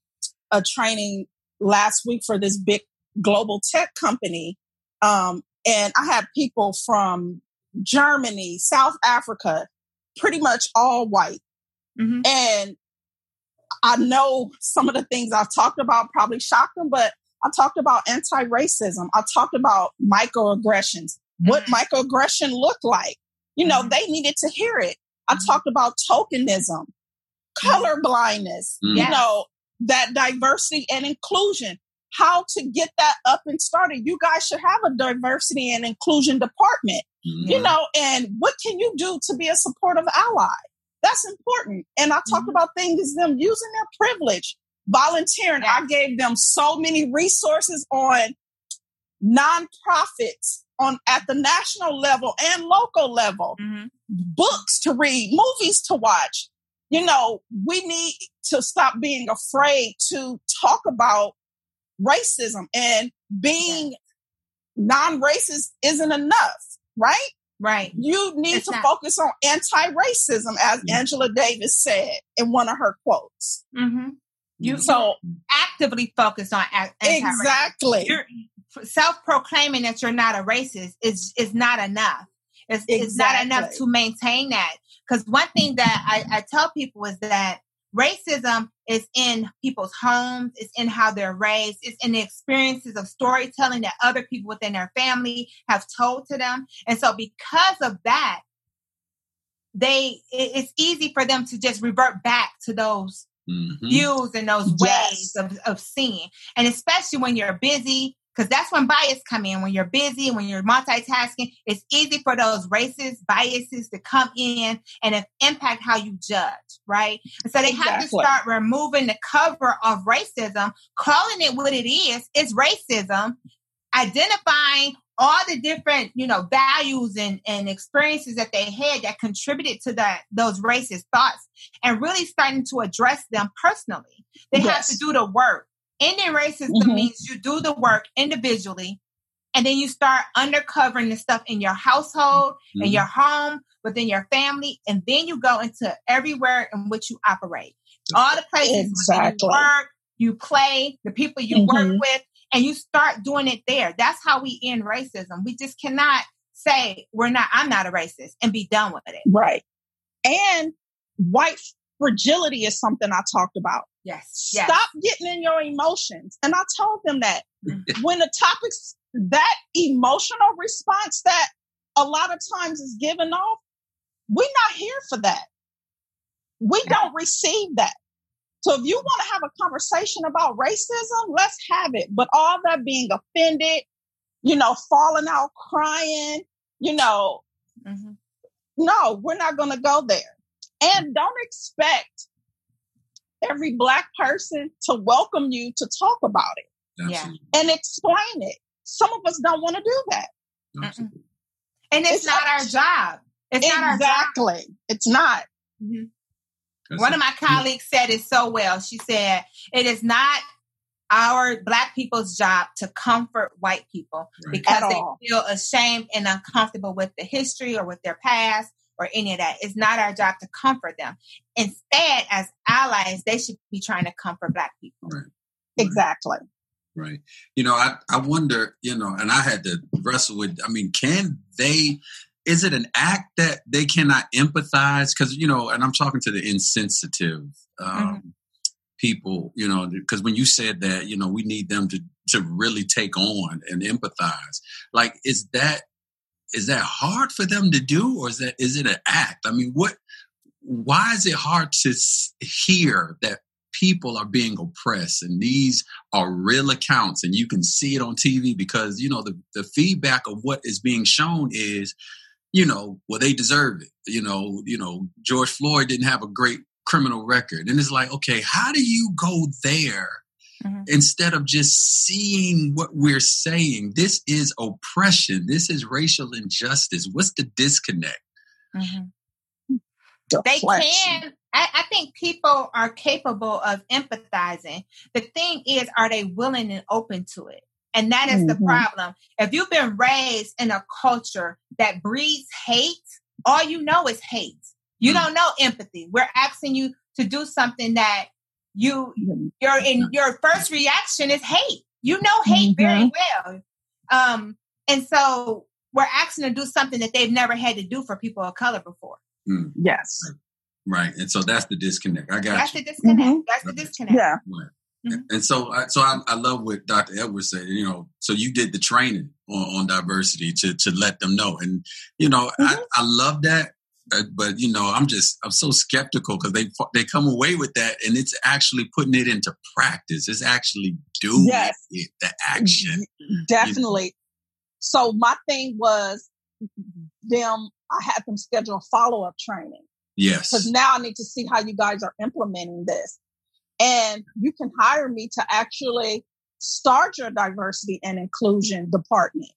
a training last week for this big global tech company. Um, and I had people from Germany, South Africa, pretty much all white. Mm-hmm. And I know some of the things I've talked about probably shocked them, but I talked about anti racism. I talked about microaggressions, mm-hmm. what microaggression looked like. You know, mm-hmm. they needed to hear it. I mm-hmm. talked about tokenism, color blindness, you mm-hmm. know, that diversity and inclusion, how to get that up and started. You guys should have a diversity and inclusion department, mm-hmm. you know, and what can you do to be a supportive ally? That's important. And I talked mm-hmm. about things them using their privilege, volunteering. I gave them so many resources on nonprofits on at the national level and local level, mm-hmm. books to read, movies to watch. You know, we need to stop being afraid to talk about racism and being non-racist isn't enough, right? Right. You need it's to not. focus on anti-racism, as mm-hmm. Angela Davis said in one of her quotes. Mm-hmm. You mm-hmm. so actively focused on exactly. Self-proclaiming that you're not a racist is is not enough. It's, exactly. it's not enough to maintain that. Because one thing that I, I tell people is that racism is in people's homes, it's in how they're raised, it's in the experiences of storytelling that other people within their family have told to them. And so because of that, they it's easy for them to just revert back to those mm-hmm. views and those yes. ways of, of seeing. And especially when you're busy, because that's when bias come in when you're busy when you're multitasking it's easy for those racist biases to come in and impact how you judge right and so they exactly. have to start removing the cover of racism calling it what it is it's racism identifying all the different you know values and, and experiences that they had that contributed to that those racist thoughts and really starting to address them personally they yes. have to do the work Ending racism mm-hmm. means you do the work individually and then you start uncovering the stuff in your household, mm-hmm. in your home, within your family, and then you go into everywhere in which you operate. All the places exactly. you work, you play, the people you mm-hmm. work with, and you start doing it there. That's how we end racism. We just cannot say we're not, I'm not a racist and be done with it. Right. And white fragility is something I talked about. Yes. Stop yes. getting in your emotions. And I told them that when the topics, that emotional response that a lot of times is given off, we're not here for that. We don't receive that. So if you want to have a conversation about racism, let's have it. But all that being offended, you know, falling out crying, you know, mm-hmm. no, we're not going to go there. And don't expect every black person to welcome you to talk about it yeah. and explain it. Some of us don't want to do that. Absolutely. And it's, it's not our job. It's exactly. not Exactly. It's not. Mm-hmm. One of my colleagues said it so well. She said, it is not our black people's job to comfort white people right. because At they all. feel ashamed and uncomfortable with the history or with their past or any of that. It's not our job to comfort them. Instead, as allies, they should be trying to comfort Black people. Right. Exactly. Right. You know, I, I wonder, you know, and I had to wrestle with, I mean, can they, is it an act that they cannot empathize? Because, you know, and I'm talking to the insensitive um, mm-hmm. people, you know, because when you said that, you know, we need them to, to really take on and empathize. Like, is that is that hard for them to do or is that is it an act i mean what why is it hard to hear that people are being oppressed and these are real accounts and you can see it on tv because you know the, the feedback of what is being shown is you know well they deserve it you know you know george floyd didn't have a great criminal record and it's like okay how do you go there mm-hmm. instead of just seeing what we're saying. This is oppression. This is racial injustice. What's the disconnect? Mm-hmm. They can. I, I think people are capable of empathizing. The thing is, are they willing and open to it? And that is mm-hmm. the problem. If you've been raised in a culture that breeds hate, all you know is hate. You mm-hmm. don't know empathy. We're asking you to do something that you your in your first reaction is hate. You know hate mm-hmm. very well. Um, and so we're asking to do something that they've never had to do for people of color before. Mm. Yes. Right. And so that's the disconnect. I got you. that's you. the disconnect. Mm-hmm. That's the disconnect. Yeah. Right. Mm-hmm. And so, so I, I, love what Dr. Edwards said. You know, so you did the training on, on diversity to to let them know, and you know, I, mm-hmm. I love that uh, but you know, I'm just I'm so skeptical because they they come away with that, and it's actually putting it into practice. It's actually doing yes. it, the action. Definitely. You know? So my thing was them. I had them schedule a follow up training. Yes. Because now I need to see how you guys are implementing this, and you can hire me to actually start your diversity and inclusion department,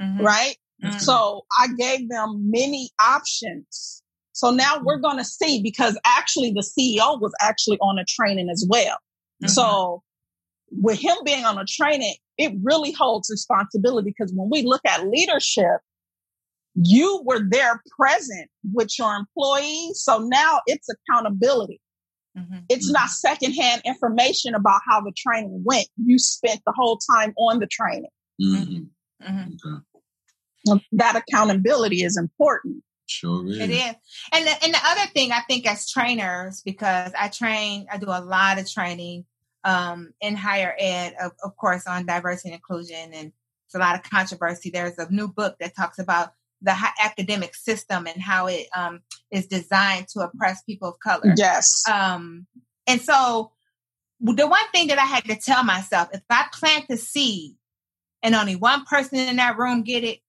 mm-hmm. right? Mm-hmm. So I gave them many options. So now we're going to see because actually the CEO was actually on a training as well. Mm-hmm. So with him being on a training, it really holds responsibility because when we look at leadership, you were there present with your employees. So now it's accountability. Mm-hmm. It's not mm-hmm. secondhand information about how the training went. You spent the whole time on the training. Mm-hmm. mm-hmm. Okay. That accountability is important. Sure is. It is. And the, and the other thing I think as trainers, because I train, I do a lot of training um, in higher ed, of, of course, on diversity and inclusion. And it's a lot of controversy. There's a new book that talks about the academic system and how it um, is designed to oppress people of color. Yes. Um, and so the one thing that I had to tell myself, if I plant the seed and only one person in that room get it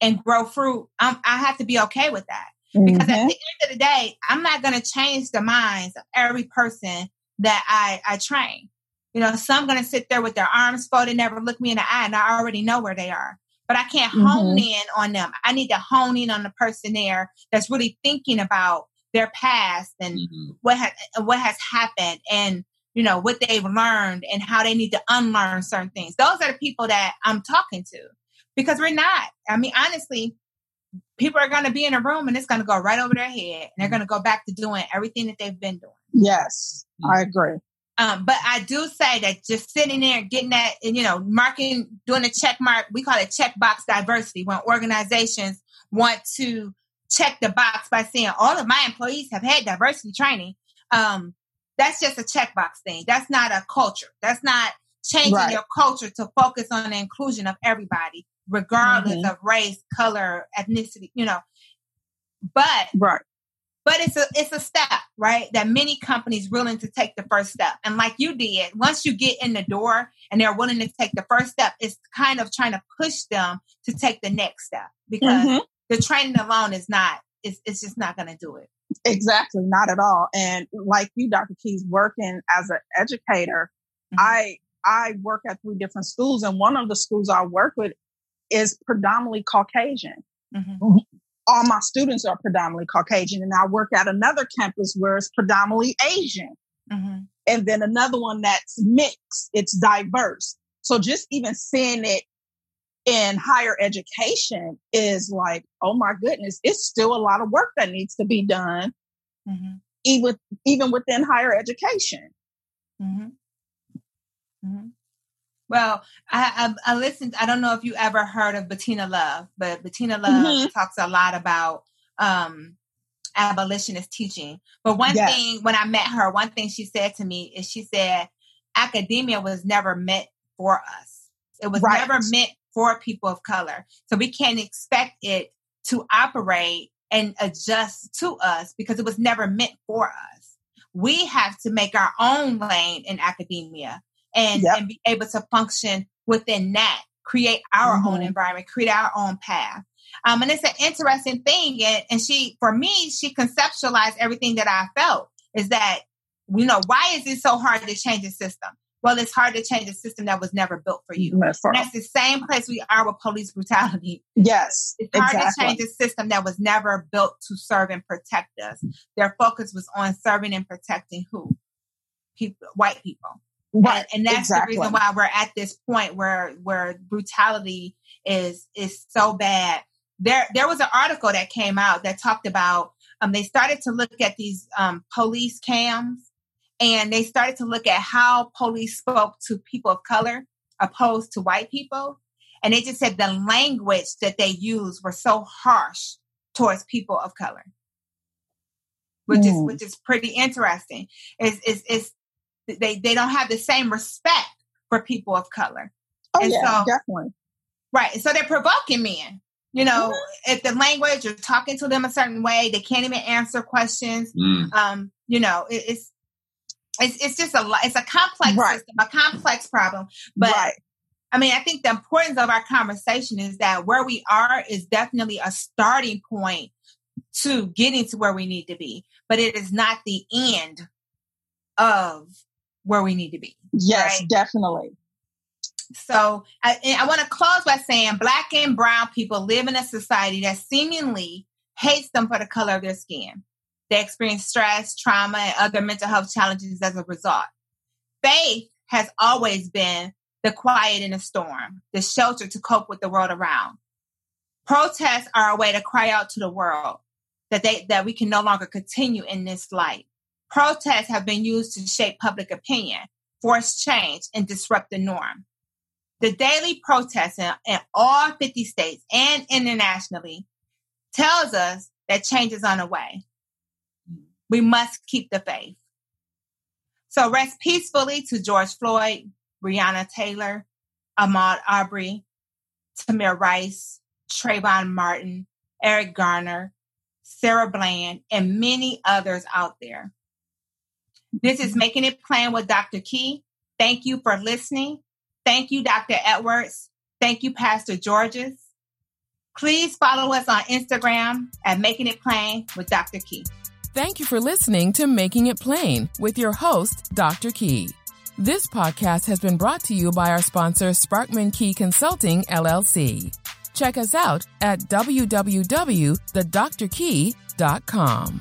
and grow fruit, I'm, i have to be okay with that. Because mm-hmm. at the end of the day, I'm not going to change the minds of every person that I, I train. You know, some going to sit there with their arms folded, never look me in the eye, and I already know where they are but I can't mm-hmm. hone in on them. I need to hone in on the person there that's really thinking about their past and mm-hmm. what has what has happened and you know what they've learned and how they need to unlearn certain things. Those are the people that I'm talking to because we're not. I mean, honestly, people are going to be in a room and it's going to go right over their head and they're going to go back to doing everything that they've been doing. Yes, I agree. Um, but I do say that just sitting there, getting that, you know, marking, doing a check mark, we call it checkbox diversity when organizations want to check the box by saying all of my employees have had diversity training. Um, that's just a checkbox thing. That's not a culture. That's not changing right. your culture to focus on the inclusion of everybody, regardless mm-hmm. of race, color, ethnicity, you know. But right but it's a it's a step right that many companies willing to take the first step. And like you did once you get in the door and they're willing to take the first step it's kind of trying to push them to take the next step because mm-hmm. the training alone is not it's, it's just not going to do it. Exactly not at all. And like you dr keys working as an educator mm-hmm. i i work at three different schools and one of the schools i work with is predominantly caucasian. Mm-hmm all my students are predominantly Caucasian, and I work at another campus where it's predominantly Asian. Mm-hmm. And then another one that's mixed, it's diverse. So just even seeing it in higher education is like, oh my goodness, it's still a lot of work that needs to be done, mm-hmm. even, even within higher education. Mm-hmm. Well, I, I, I, listened. I don't know if you ever heard of Bettina Love, but Bettina Love mm-hmm. talks a lot about um, abolitionist teaching. But one yes. thing, when I met her, one thing she said to me is she said, academia was never meant for us. It was right. never meant for people of color. So we can't expect it to operate and adjust to us because it was never meant for us. We have to make our own lane in academia and, yep. and be able to function within that, create our mm-hmm. own environment, create our own path. Um, and it's an interesting thing. And, and she, for me, she conceptualized everything that I felt is that, you know, why is it so hard to change the system? Well, it's hard to change a system that was never built for you. That's, that's the same place we are with police brutality. Yes. It's hard exactly. to change a system that was never built to serve and protect us. Their focus was on serving and protecting who? People, white people. Right. And, that's exactly. the reason why we're at this point where where brutality is is so bad. There there was an article that came out that talked about um they started to look at these um police cams and they started to look at how police spoke to people of color opposed to white people. And they just said the language that they used were so harsh towards people of color. Which is which is pretty interesting. Is is is they they don't have the same respect for people of color. Oh and yeah, so, definitely. Right. So they're provoking men. You know, mm-hmm. if the language you're talking to them a certain way, they can't even answer questions. Mm. Um, you know, it, it's it's it's just a it's a complex right. system, a complex problem. But right. I mean, I think the importance of our conversation is that where we are is definitely a starting point to getting to where we need to be, but it is not the end of where we need to be. Yes, right? definitely. So I, I want to close by saying black and brown people live in a society that seemingly hates them for the color of their skin. They experience stress, trauma, and other mental health challenges as a result. Faith has always been the quiet in the storm, the shelter to cope with the world around. Protests are a way to cry out to the world that they that we can no longer continue in this light. Protests have been used to shape public opinion, force change, and disrupt the norm. The daily protests in, in all 50 states and internationally tells us that change is on the way. We must keep the faith. So rest peacefully to George Floyd, Breonna Taylor, Ahmaud Arbery, Tamir Rice, Trayvon Martin, Eric Garner, Sandra Bland, and many others out there. This is Making It Plain with Dr. Key. Thank you for listening. Thank you, Dr. Edwards. Thank you, Pastor Georges. Please follow us on Instagram at Making It Plain with Dr. Key. Thank you for listening to Making It Plain with your host, Dr. Key. This podcast has been brought to you by our sponsor, Sparkman Key Consulting, LLC. Check us out at www.thedrkey.com.